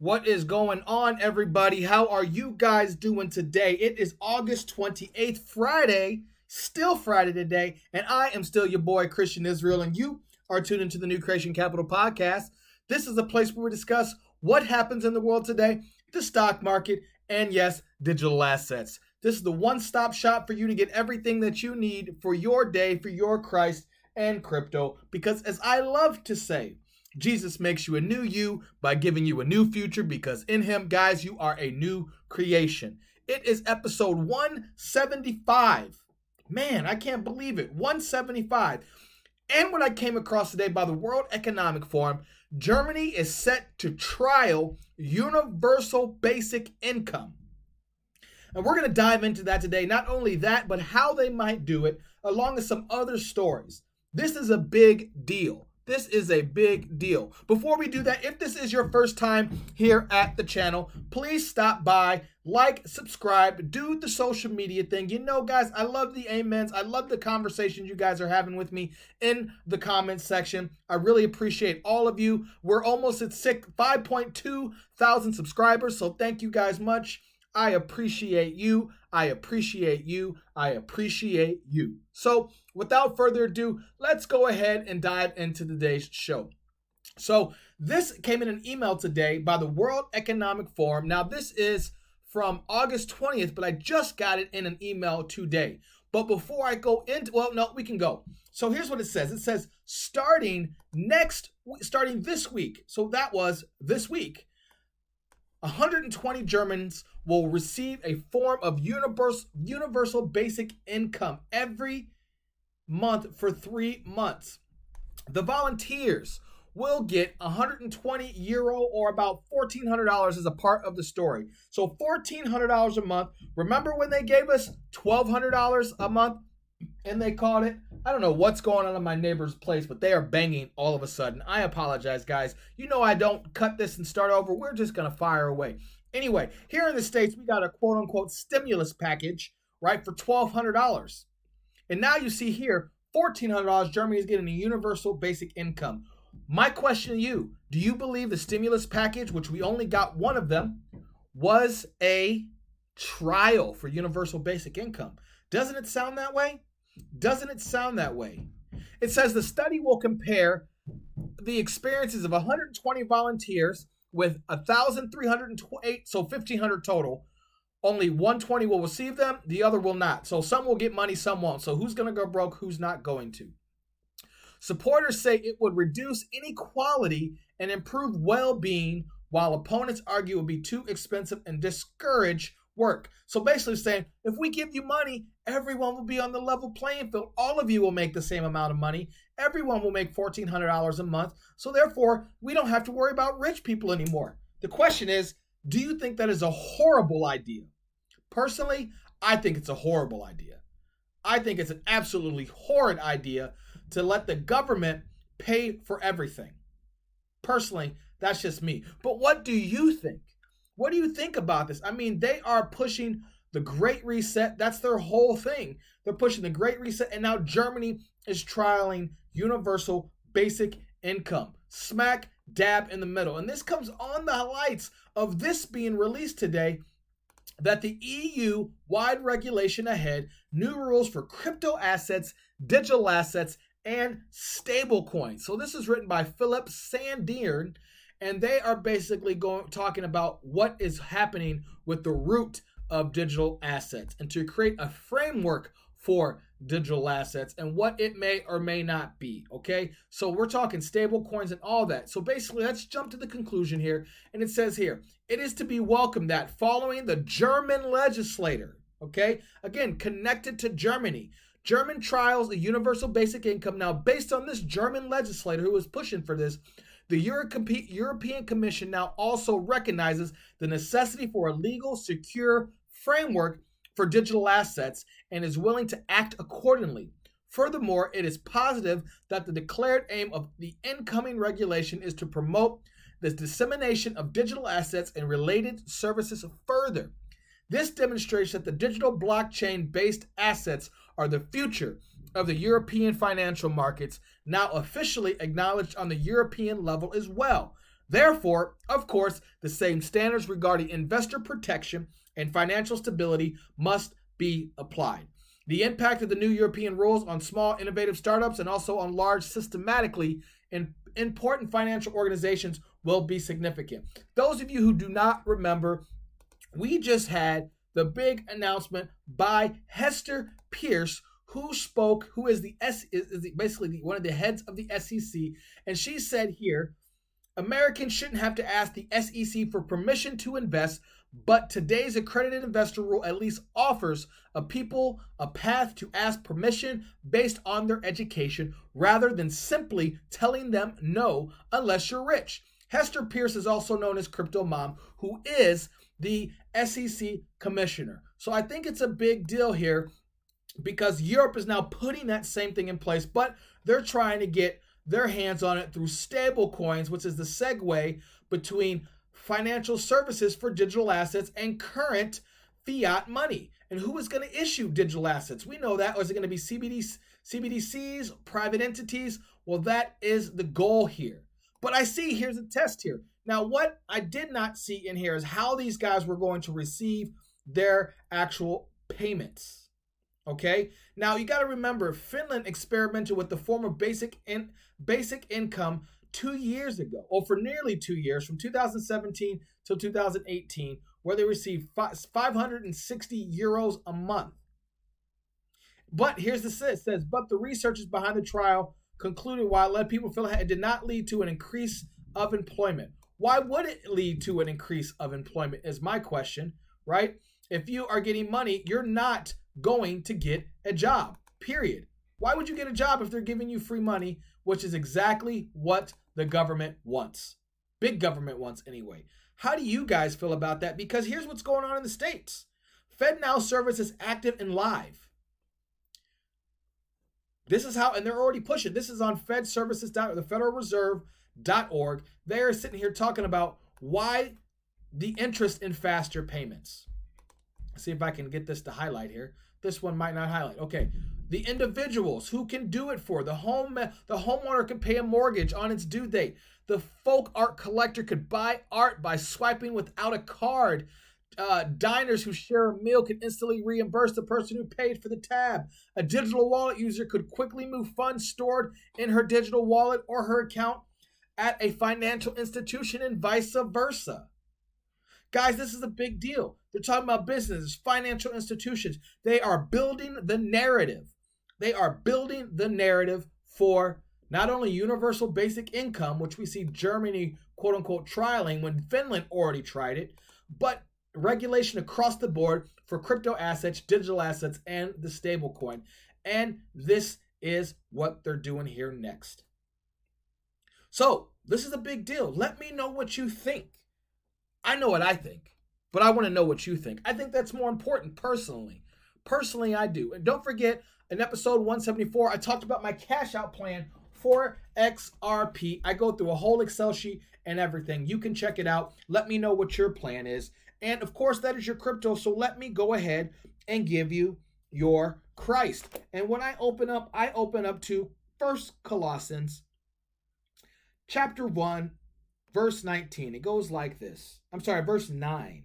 What is going on, everybody? How are you guys doing today? It is August 28th, Friday, still Friday today, and I am still your boy, Christian Israel, and you are tuned into the New Creation Capital podcast. This is a place where we discuss what happens in the world today, the stock market, and yes, digital assets. This is the one stop shop for you to get everything that you need for your day, for your Christ, and crypto. Because as I love to say, Jesus makes you a new you by giving you a new future because in him, guys, you are a new creation. It is episode 175. Man, I can't believe it. 175. And what I came across today by the World Economic Forum, Germany is set to trial universal basic income. And we're going to dive into that today. Not only that, but how they might do it, along with some other stories. This is a big deal. This is a big deal. Before we do that, if this is your first time here at the channel, please stop by, like, subscribe, do the social media thing. You know, guys, I love the amens. I love the conversations you guys are having with me in the comments section. I really appreciate all of you. We're almost at 5.2 thousand subscribers, so thank you guys much. I appreciate you. I appreciate you. I appreciate you. So, without further ado, let's go ahead and dive into today's show. So, this came in an email today by the World Economic Forum. Now, this is from August 20th, but I just got it in an email today. But before I go into, well, no, we can go. So here's what it says. It says starting next, starting this week. So that was this week. 120 Germans will receive a form of universal, universal basic income every month for three months. The volunteers will get 120 euro or about $1,400 as a part of the story. So $1,400 a month. Remember when they gave us $1,200 a month and they called it I don't know what's going on in my neighbor's place, but they are banging all of a sudden. I apologize, guys. You know I don't cut this and start over. We're just going to fire away. Anyway, here in the States, we got a quote unquote stimulus package, right, for $1,200. And now you see here, $1,400, Germany is getting a universal basic income. My question to you do you believe the stimulus package, which we only got one of them, was a trial for universal basic income? Doesn't it sound that way? Doesn't it sound that way? It says the study will compare the experiences of 120 volunteers with 1,328, so 1,500 total. Only 120 will receive them, the other will not. So some will get money, some won't. So who's going to go broke, who's not going to? Supporters say it would reduce inequality and improve well being, while opponents argue it would be too expensive and discourage work. So basically saying, if we give you money, everyone will be on the level playing field. All of you will make the same amount of money. Everyone will make $1,400 a month. So therefore, we don't have to worry about rich people anymore. The question is, do you think that is a horrible idea? Personally, I think it's a horrible idea. I think it's an absolutely horrid idea to let the government pay for everything. Personally, that's just me. But what do you think? What do you think about this? I mean, they are pushing the Great Reset. That's their whole thing. They're pushing the Great Reset, and now Germany is trialing universal basic income. Smack dab in the middle. And this comes on the lights of this being released today that the EU wide regulation ahead, new rules for crypto assets, digital assets, and stable coins. So this is written by Philip Sandern and they are basically going talking about what is happening with the root of digital assets and to create a framework for digital assets and what it may or may not be. Okay, so we're talking stable coins and all that. So basically, let's jump to the conclusion here. And it says here it is to be welcomed that following the German legislator, okay, again, connected to Germany. German trials the universal basic income. Now, based on this German legislator who was pushing for this, the European Commission now also recognizes the necessity for a legal, secure framework for digital assets and is willing to act accordingly. Furthermore, it is positive that the declared aim of the incoming regulation is to promote the dissemination of digital assets and related services further. This demonstrates that the digital blockchain based assets are the future of the European financial markets, now officially acknowledged on the European level as well. Therefore, of course, the same standards regarding investor protection and financial stability must be applied. The impact of the new European rules on small, innovative startups and also on large, systematically in important financial organizations will be significant. Those of you who do not remember, we just had the big announcement by Hester Peirce, who spoke, who is the S is, is basically the, one of the heads of the SEC, and she said here, Americans shouldn't have to ask the SEC for permission to invest, but today's accredited investor rule at least offers a people a path to ask permission based on their education rather than simply telling them no unless you're rich. Hester Peirce is also known as Crypto Mom, who is the SEC commissioner. So I think it's a big deal here because Europe is now putting that same thing in place, but they're trying to get their hands on it through stable coins, which is the segue between financial services for digital assets and current fiat money. And who is going to issue digital assets? We know that. Or is it going to be CBDC, CBDCs, private entities? Well, that is the goal here. But I see here's a test here. Now, what I did not see in here is how these guys were going to receive their actual payments. Okay. Now you got to remember, Finland experimented with the form of basic in, basic income two years ago, or for nearly two years, from 2017 till 2018, where they received 560 euros a month. But here's the it says, but the researchers behind the trial concluded while it led people feel it did not lead to an increase of employment. Why would it lead to an increase of employment? Is my question, right? If you are getting money, you're not going to get a job, period. Why would you get a job if they're giving you free money, which is exactly what the government wants? Big government wants, anyway. How do you guys feel about that? Because here's what's going on in the States FedNow service is active and live. This is how, and they're already pushing. This is on Fed Services, the Federal Reserve.org. They are sitting here talking about why the interest in faster payments. Let's see if I can get this to highlight here. This one might not highlight. Okay. The individuals who can do it for the home the homeowner can pay a mortgage on its due date. The folk art collector could buy art by swiping without a card. Uh, diners who share a meal can instantly reimburse the person who paid for the tab. A digital wallet user could quickly move funds stored in her digital wallet or her account at a financial institution and vice versa. Guys, this is a big deal. They're talking about businesses, financial institutions. They are building the narrative. They are building the narrative for not only universal basic income, which we see Germany quote unquote trialing when Finland already tried it, but regulation across the board for crypto assets, digital assets, and the stablecoin. And this is what they're doing here next. So, this is a big deal. Let me know what you think. I know what I think, but I want to know what you think. I think that's more important personally. Personally, I do. And don't forget, in episode 174, I talked about my cash out plan for XRP. I go through a whole Excel sheet and everything. You can check it out. Let me know what your plan is. And of course, that is your crypto. So let me go ahead and give you your Christ. And when I open up, I open up to First Colossians chapter 1 verse 19. It goes like this. I'm sorry, verse 9.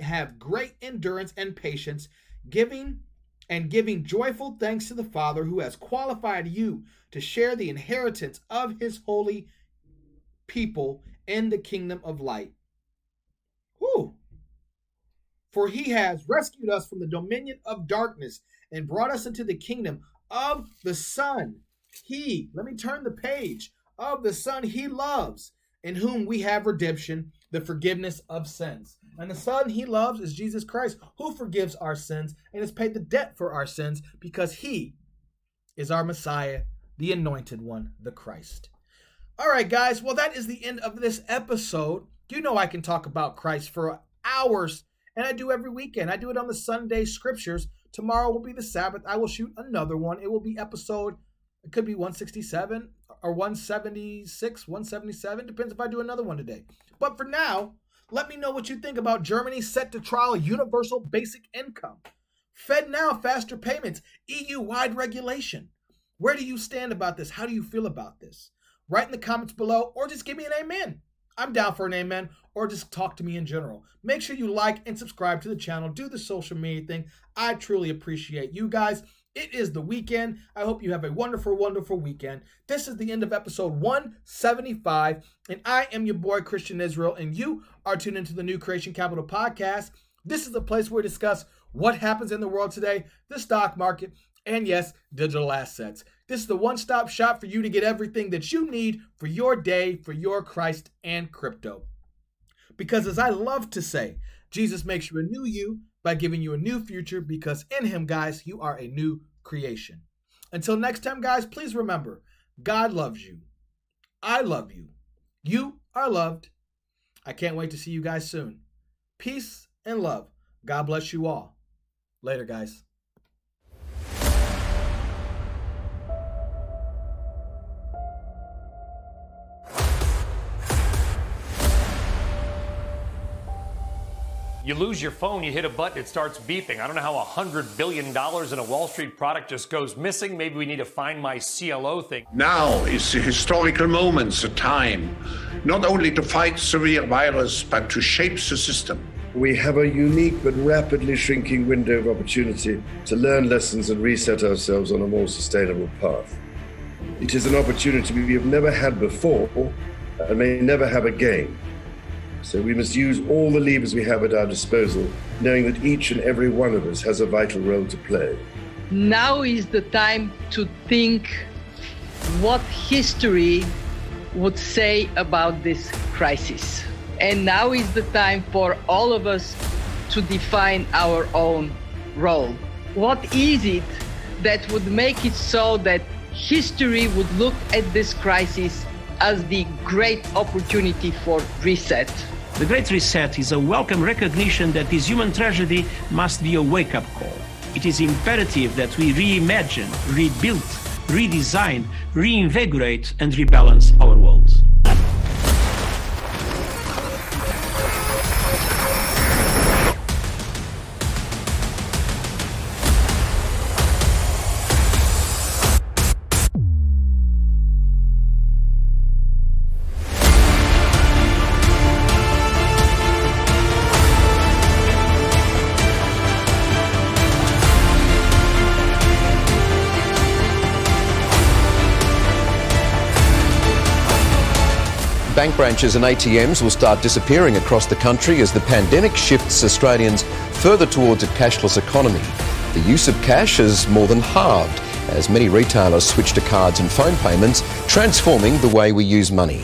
have great endurance and patience, giving and giving joyful thanks to the Father who has qualified you to share the inheritance of his holy people in the kingdom of light. Whew. For he has rescued us from the dominion of darkness and brought us into the kingdom of the Son he, let me turn the page, of the Son he loves, in whom we have redemption, the forgiveness of sins. And the Son he loves is Jesus Christ, who forgives our sins and has paid the debt for our sins because he is our Messiah, the anointed one, the Christ. All right, guys. Well, that is the end of this episode You know I can talk about Christ for hours, and I do every weekend. I do it on the Sunday scriptures. Tomorrow will be the Sabbath. I will shoot another one. It will be episode, it could be 167 or 176, 177. Depends if I do another one today. But for now, let me know what you think about Germany set to trial universal basic income. FedNow, faster payments, EU wide regulation. Where do you stand about this? How do you feel about this? Write in the comments below or just give me an amen. I'm down for an amen or just talk to me in general. Make sure you like and subscribe to the channel. Do the social media thing. I truly appreciate you guys. It is the weekend. I hope you have a wonderful, wonderful weekend. This is the end of episode 175, and I am your boy, Christian Israel, and you are tuned into the New Creation Capital podcast. This is the place where we discuss what happens in the world today, the stock market, and yes, digital assets. This is the one stop shop for you to get everything that you need for your day, for your Christ and crypto. Because as I love to say, Jesus makes you a new you by giving you a new future because in Him, guys, you are a new creation. Until next time, guys, please remember God loves you. I love you. You are loved. I can't wait to see you guys soon. Peace and love. God bless you all. Later, guys. You lose your phone, you hit a button, it starts beeping. I don't know how $100 billion in a Wall Street product just goes missing. Maybe we need to find my CLO thing. Now is the historical moment, the time, not only to fight severe virus, but to shape the system. We have a unique but rapidly shrinking window of opportunity to learn lessons and reset ourselves on a more sustainable path. It is an opportunity we have never had before and may never have again. So we must use all the levers we have at our disposal, knowing that each and every one of us has a vital role to play. Now is the time to think what history would say about this crisis. And now is the time for all of us to define our own role. What is it that would make it so that history would look at this crisis as the great opportunity for reset? The Great Reset is a welcome recognition that this human tragedy must be a wake up call. It is imperative that we reimagine, rebuild, redesign, reinvigorate, and rebalance our world. Bank branches and ATMs will start disappearing across the country as the pandemic shifts Australians further towards a cashless economy. The use of cash has more than halved as many retailers switch to cards and phone payments, transforming the way we use money.